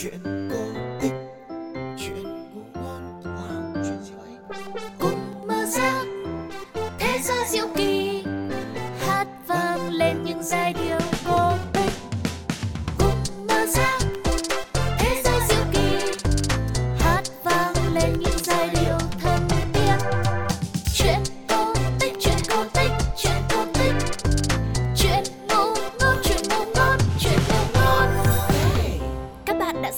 chuyện cổ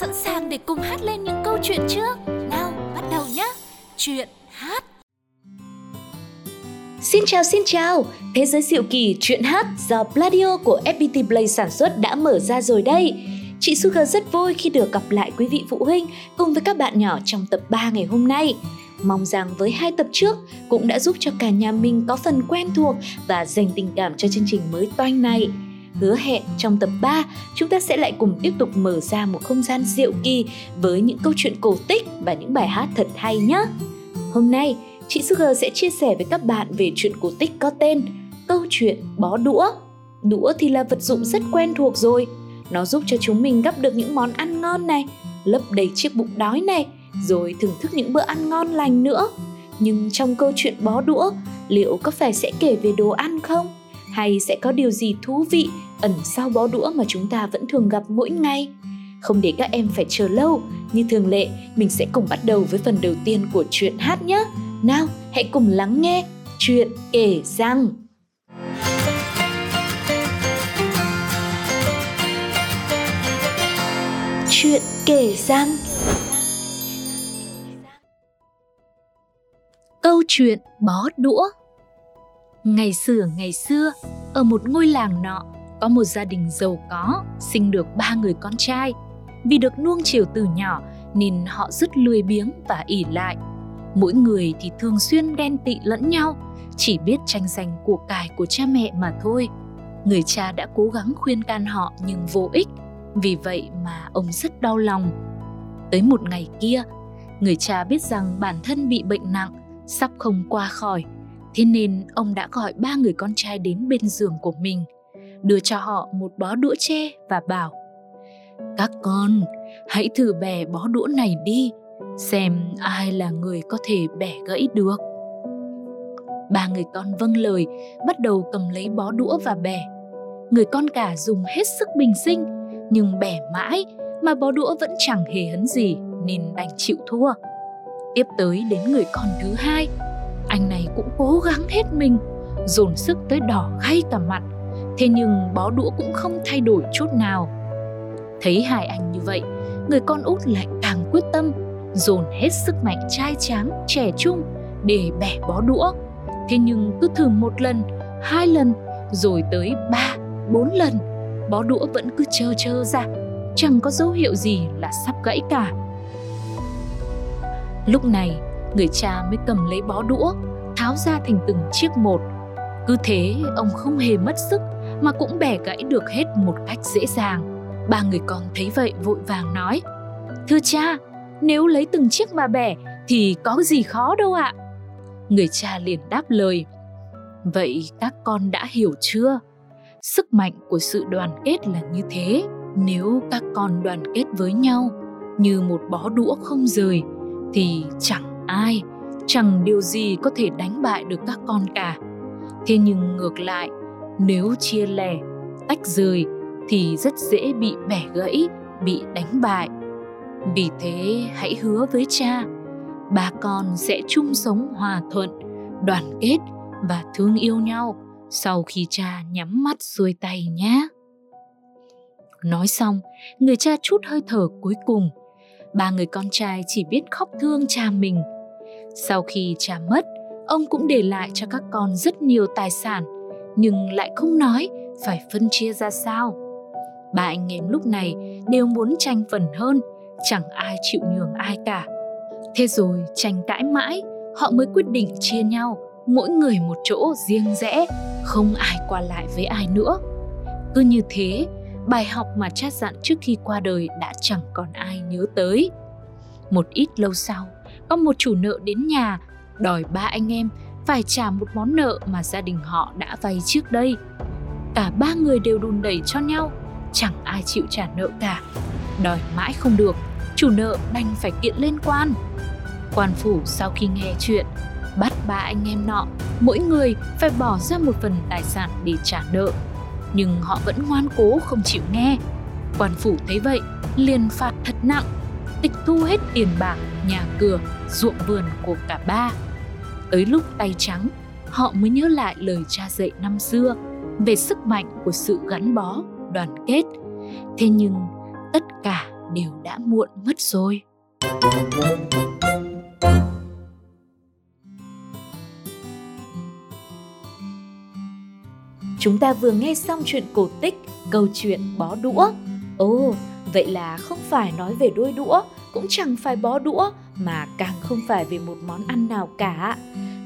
sẵn sàng để cùng hát lên những câu chuyện chưa nào bắt đầu nhé chuyện hát Xin chào xin chào, Thế giới diệu kỳ chuyện hát do Pladio của FPT Play sản xuất đã mở ra rồi đây. Chị Sugar rất vui khi được gặp lại quý vị phụ huynh cùng với các bạn nhỏ trong tập 3 ngày hôm nay. Mong rằng với hai tập trước cũng đã giúp cho cả nhà mình có phần quen thuộc và dành tình cảm cho chương trình mới toanh này. Hứa hẹn trong tập 3 chúng ta sẽ lại cùng tiếp tục mở ra một không gian diệu kỳ với những câu chuyện cổ tích và những bài hát thật hay nhé. Hôm nay chị Sugar sẽ chia sẻ với các bạn về chuyện cổ tích có tên Câu chuyện bó đũa. Đũa thì là vật dụng rất quen thuộc rồi. Nó giúp cho chúng mình gắp được những món ăn ngon này, lấp đầy chiếc bụng đói này, rồi thưởng thức những bữa ăn ngon lành nữa. Nhưng trong câu chuyện bó đũa, liệu có phải sẽ kể về đồ ăn không? Hay sẽ có điều gì thú vị ẩn sau bó đũa mà chúng ta vẫn thường gặp mỗi ngày? Không để các em phải chờ lâu, như thường lệ, mình sẽ cùng bắt đầu với phần đầu tiên của chuyện hát nhé. Nào, hãy cùng lắng nghe chuyện kể rằng. Chuyện kể rằng Câu chuyện bó đũa Ngày xưa ngày xưa, ở một ngôi làng nọ, có một gia đình giàu có, sinh được ba người con trai. Vì được nuông chiều từ nhỏ nên họ rất lười biếng và ỉ lại. Mỗi người thì thường xuyên ghen tị lẫn nhau, chỉ biết tranh giành của cải của cha mẹ mà thôi. Người cha đã cố gắng khuyên can họ nhưng vô ích, vì vậy mà ông rất đau lòng. Tới một ngày kia, người cha biết rằng bản thân bị bệnh nặng, sắp không qua khỏi, thế nên ông đã gọi ba người con trai đến bên giường của mình, đưa cho họ một bó đũa tre và bảo Các con, hãy thử bẻ bó đũa này đi, xem ai là người có thể bẻ gãy được. Ba người con vâng lời, bắt đầu cầm lấy bó đũa và bẻ. Người con cả dùng hết sức bình sinh, nhưng bẻ mãi mà bó đũa vẫn chẳng hề hấn gì nên đành chịu thua. Tiếp tới đến người con thứ hai, anh này cũng cố gắng hết mình, dồn sức tới đỏ gay cả mặt. Thế nhưng bó đũa cũng không thay đổi chút nào. Thấy hai anh như vậy, người con út lại càng quyết tâm, dồn hết sức mạnh trai tráng, trẻ trung để bẻ bó đũa. Thế nhưng cứ thử một lần, hai lần, rồi tới ba, bốn lần, bó đũa vẫn cứ trơ trơ ra, chẳng có dấu hiệu gì là sắp gãy cả. Lúc này, người cha mới cầm lấy bó đũa, tháo ra thành từng chiếc một. Cứ thế, ông không hề mất sức mà cũng bẻ gãy được hết một cách dễ dàng. Ba người con thấy vậy vội vàng nói, Thưa cha, nếu lấy từng chiếc mà bẻ thì có gì khó đâu ạ. Người cha liền đáp lời, Vậy các con đã hiểu chưa? Sức mạnh của sự đoàn kết là như thế. Nếu các con đoàn kết với nhau như một bó đũa không rời thì chẳng ai, chẳng điều gì có thể đánh bại được các con cả. Thế nhưng ngược lại, nếu chia lẻ, tách rời thì rất dễ bị bẻ gãy, bị đánh bại. Vì thế hãy hứa với cha, ba con sẽ chung sống hòa thuận, đoàn kết và thương yêu nhau sau khi cha nhắm mắt xuôi tay nhé. Nói xong, người cha chút hơi thở cuối cùng. Ba người con trai chỉ biết khóc thương cha mình. Sau khi cha mất, ông cũng để lại cho các con rất nhiều tài sản, nhưng lại không nói phải phân chia ra sao. Ba anh em lúc này đều muốn tranh phần hơn, chẳng ai chịu nhường ai cả. Thế rồi tranh cãi mãi, họ mới quyết định chia nhau, mỗi người một chỗ riêng rẽ, không ai qua lại với ai nữa. Cứ như thế, bài học mà cha dặn trước khi qua đời đã chẳng còn ai nhớ tới. Một ít lâu sau, có một chủ nợ đến nhà đòi ba anh em phải trả một món nợ mà gia đình họ đã vay trước đây. Cả ba người đều đùn đẩy cho nhau, chẳng ai chịu trả nợ cả. đòi mãi không được, chủ nợ đành phải kiện lên quan. Quan phủ sau khi nghe chuyện, bắt ba anh em nọ, mỗi người phải bỏ ra một phần tài sản để trả nợ. Nhưng họ vẫn ngoan cố không chịu nghe. Quan phủ thấy vậy, liền phạt thật nặng, tịch thu hết tiền bạc, nhà cửa, ruộng vườn của cả ba. Tới lúc tay trắng, họ mới nhớ lại lời cha dạy năm xưa về sức mạnh của sự gắn bó, đoàn kết. Thế nhưng tất cả đều đã muộn mất rồi. Chúng ta vừa nghe xong chuyện cổ tích, câu chuyện bó đũa. Ồ, vậy là không phải nói về đôi đũa, cũng chẳng phải bó đũa, mà càng không phải về một món ăn nào cả.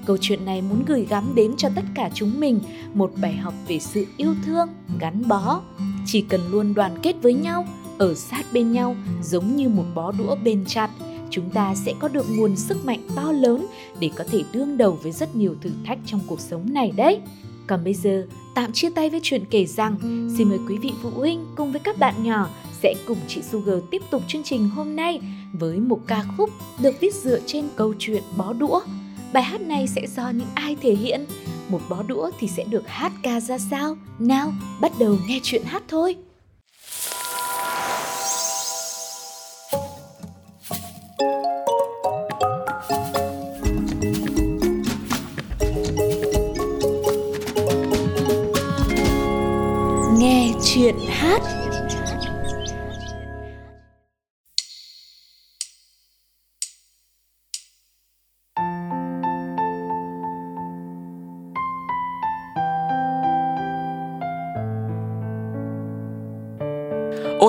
Câu chuyện này muốn gửi gắm đến cho tất cả chúng mình một bài học về sự yêu thương, gắn bó. Chỉ cần luôn đoàn kết với nhau, ở sát bên nhau giống như một bó đũa bền chặt, chúng ta sẽ có được nguồn sức mạnh to lớn để có thể đương đầu với rất nhiều thử thách trong cuộc sống này đấy. Còn bây giờ, tạm chia tay với chuyện kể rằng, xin mời quý vị phụ huynh cùng với các bạn nhỏ sẽ cùng chị Sugar tiếp tục chương trình hôm nay với một ca khúc được viết dựa trên câu chuyện bó đũa. Bài hát này sẽ do những ai thể hiện? Một bó đũa thì sẽ được hát ca ra sao? Nào, bắt đầu nghe chuyện hát thôi! Nghe chuyện hát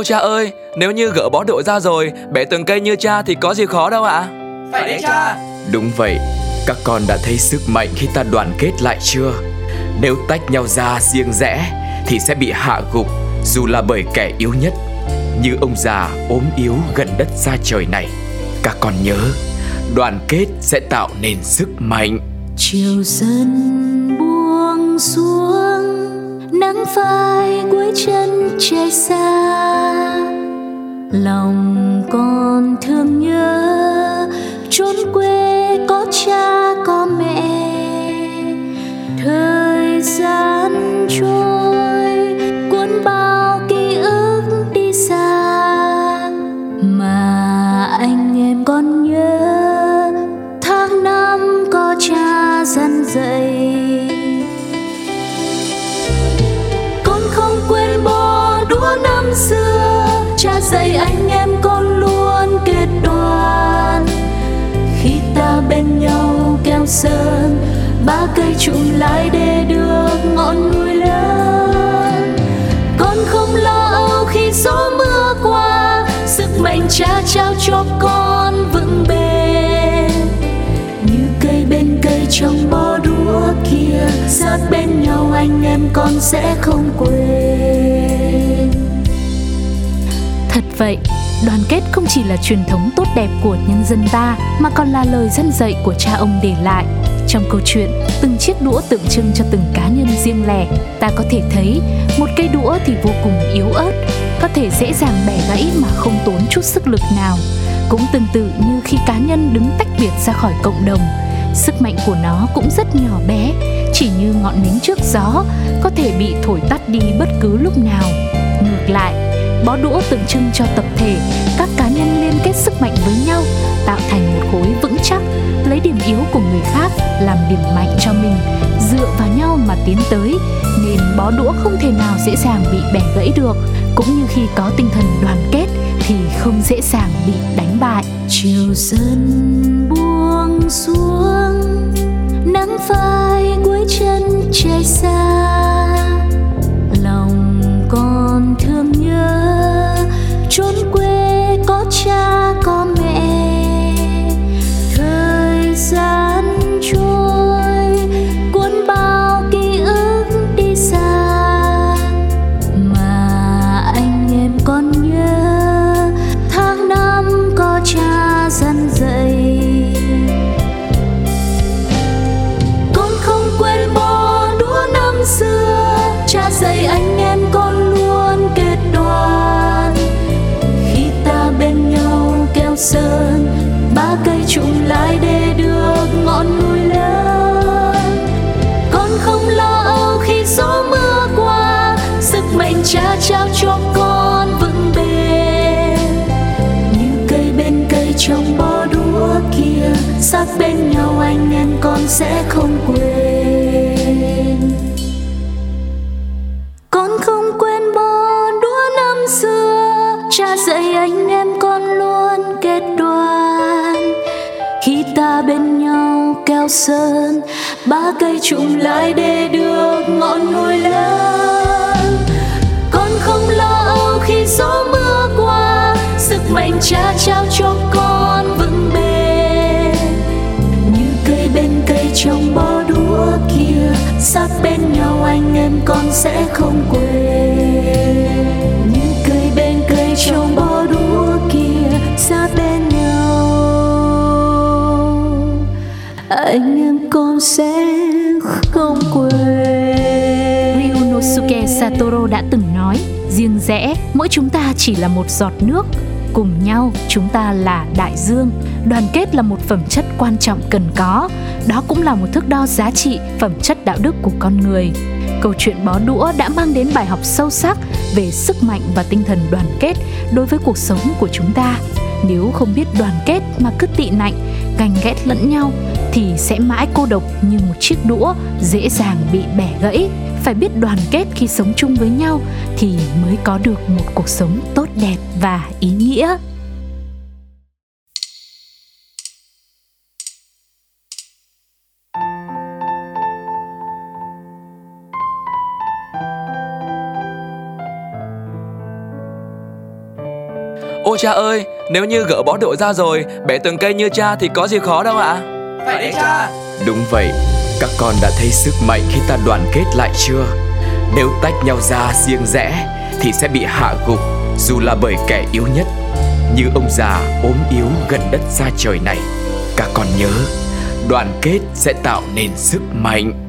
cha ơi, nếu như gỡ bó đũa ra rồi, bẻ từng cây như cha thì có gì khó đâu ạ. Phải đấy cha Đúng vậy, các con đã thấy sức mạnh khi ta đoàn kết lại chưa? Nếu tách nhau ra riêng rẽ thì sẽ bị hạ gục dù là bởi kẻ yếu nhất như ông già ốm yếu gần đất xa trời này. Các con nhớ, đoàn kết sẽ tạo nên sức mạnh. chiều dần buông xuống nắng phai cuối chân trời xa. Lòng con thương nhớ, chốn quê có cha, có mẹ. Thời gian trôi sơn ba cây trụm lại để được ngọn núi lớn. Con không lo âu khi gió mưa qua sức mạnh cha trao cho con vững bền. Như cây bên cây trong bó đũa kia sát bên nhau anh em con sẽ không quên. Thật vậy, đoàn kết không chỉ là truyền thống tốt đẹp của nhân dân ta mà còn là lời dân dạy của cha ông để lại. Trong câu chuyện, từng chiếc đũa tượng trưng cho từng cá nhân riêng lẻ, ta có thể thấy một cây đũa thì vô cùng yếu ớt, có thể dễ dàng bẻ gãy mà không tốn chút sức lực nào. Cũng tương tự như khi cá nhân đứng tách biệt ra khỏi cộng đồng, sức mạnh của nó cũng rất nhỏ bé, chỉ như ngọn nến trước gió, có thể bị thổi tắt đi bất cứ lúc nào. Ngược lại, bó đũa tượng trưng cho tập thể, các cá nhân liên kết sức mạnh với nhau, tạo thành một khối vững chắc, lấy điểm yếu của người khác làm điểm mạnh cho mình. Dựa vào nhau mà tiến tới, nên bó đũa không thể nào dễ dàng bị bẻ gãy được. Cũng như khi có tinh thần đoàn kết, thì không dễ dàng bị đánh bại. Chiều dần buông xuống nắng phai cuối chân trời xa. Anh em con sẽ không quên. Con không quên bó đũa năm xưa, cha dạy anh em con luôn kết đoàn khi ta bên nhau keo sơn, ba cây trùng lại để được ngọn núi lớn. Con không lo âu khi gió mưa qua, sức mạnh cha trao cho con. Sát bên nhau anh em con sẽ không quên. Những cây bên cây trồng bó đũa kia sát bên nhau. Anh em con sẽ không quên. Ryunosuke Satoru đã từng nói, riêng rẽ, mỗi chúng ta chỉ là một giọt nước, cùng nhau chúng ta là đại dương. Đoàn kết là một phẩm chất quan trọng cần có, đó cũng là một thước đo giá trị, phẩm chất đạo đức của con người. Câu chuyện bó đũa đã mang đến bài học sâu sắc về sức mạnh và tinh thần đoàn kết đối với cuộc sống của chúng ta. Nếu không biết đoàn kết mà cứ tị nạnh, ganh ghét lẫn nhau thì sẽ mãi cô độc như một chiếc đũa dễ dàng bị bẻ gãy phải biết đoàn kết khi sống chung với nhau thì mới có được một cuộc sống tốt đẹp và ý nghĩa. Ô cha ơi, nếu như gỡ bó đũa ra rồi, bẻ từng cây như cha thì có gì khó đâu ạ? Phải đấy cha. Đúng vậy, các con đã thấy sức mạnh khi ta đoàn kết lại chưa? Nếu tách nhau ra riêng rẽ thì sẽ bị hạ gục dù là bởi kẻ yếu nhất. Như ông già ốm yếu gần đất xa trời này. Các con nhớ, đoàn kết sẽ tạo nên sức mạnh.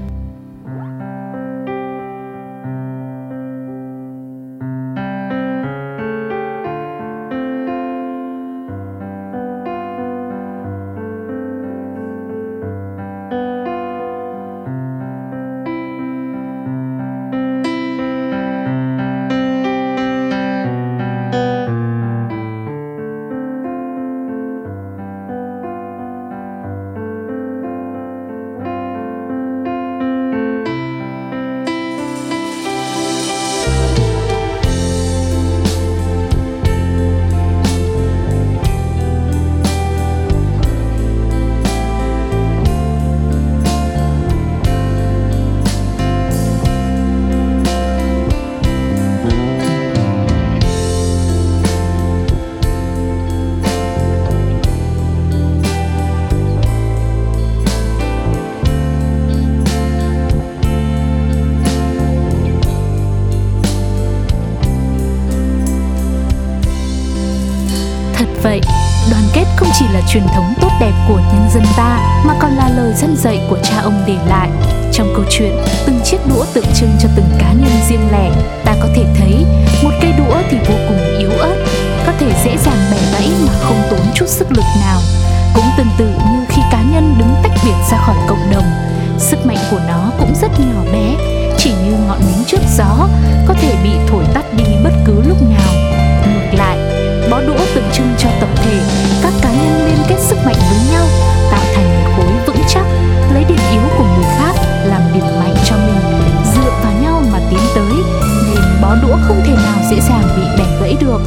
Chỉ là truyền thống tốt đẹp của nhân dân ta mà còn là lời dân dạy của cha ông để lại. Trong câu chuyện, từng chiếc đũa tượng trưng cho từng cá nhân riêng lẻ, ta có thể thấy một cây đũa thì vô cùng yếu ớt, có thể dễ dàng bẻ gãy mà không tốn chút sức lực nào. Cũng tương tự như khi cá nhân đứng tách biệt ra khỏi cộng đồng, sức mạnh của nó cũng rất nhỏ bé, chỉ như ngọn nến trước gió, có thể bị thổi tắt đi bất cứ lúc nào. Dễ dàng bị bẻ gãy được.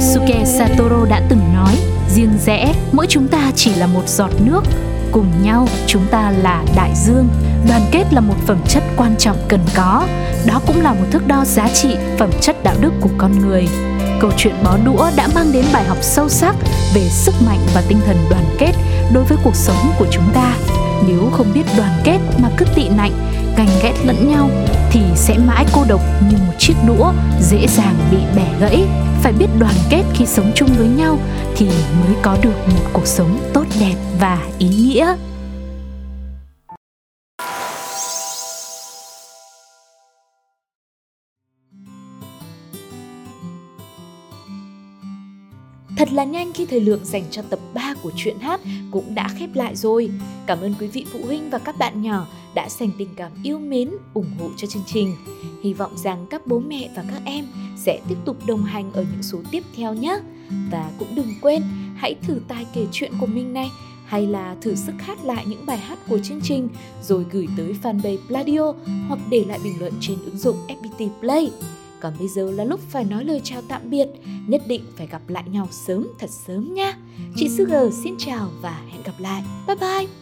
Yosuke Satoru đã từng nói, riêng rẽ, mỗi chúng ta chỉ là một giọt nước, cùng nhau chúng ta là đại dương. Đoàn kết là một phẩm chất quan trọng cần có, đó cũng là một thước đo giá trị, phẩm chất đạo đức của con người. Câu chuyện bó đũa đã mang đến bài học sâu sắc về sức mạnh và tinh thần đoàn kết đối với cuộc sống của chúng ta. Nếu không biết đoàn kết mà cứ tị nạnh, ganh ghét lẫn nhau thì sẽ mãi cô độc như một chiếc đũa dễ dàng bị bẻ gãy. Phải biết đoàn kết khi sống chung với nhau thì mới có được một cuộc sống tốt đẹp và ý nghĩa. Thật là nhanh khi thời lượng dành cho tập 3 của truyện hát cũng đã khép lại rồi. Cảm ơn quý vị phụ huynh và các bạn nhỏ đã dành tình cảm yêu mến, ủng hộ cho chương trình. Hy vọng rằng các bố mẹ và các em sẽ tiếp tục đồng hành ở những số tiếp theo nhé. Và cũng đừng quên, hãy thử tài kể chuyện của mình này hay là thử sức hát lại những bài hát của chương trình rồi gửi tới fanpage Pladio hoặc để lại bình luận trên ứng dụng FPT Play. Còn bây giờ là lúc phải nói lời chào tạm biệt, nhất định phải gặp lại nhau sớm thật sớm nha. Chị Sugar xin chào và hẹn gặp lại. Bye bye!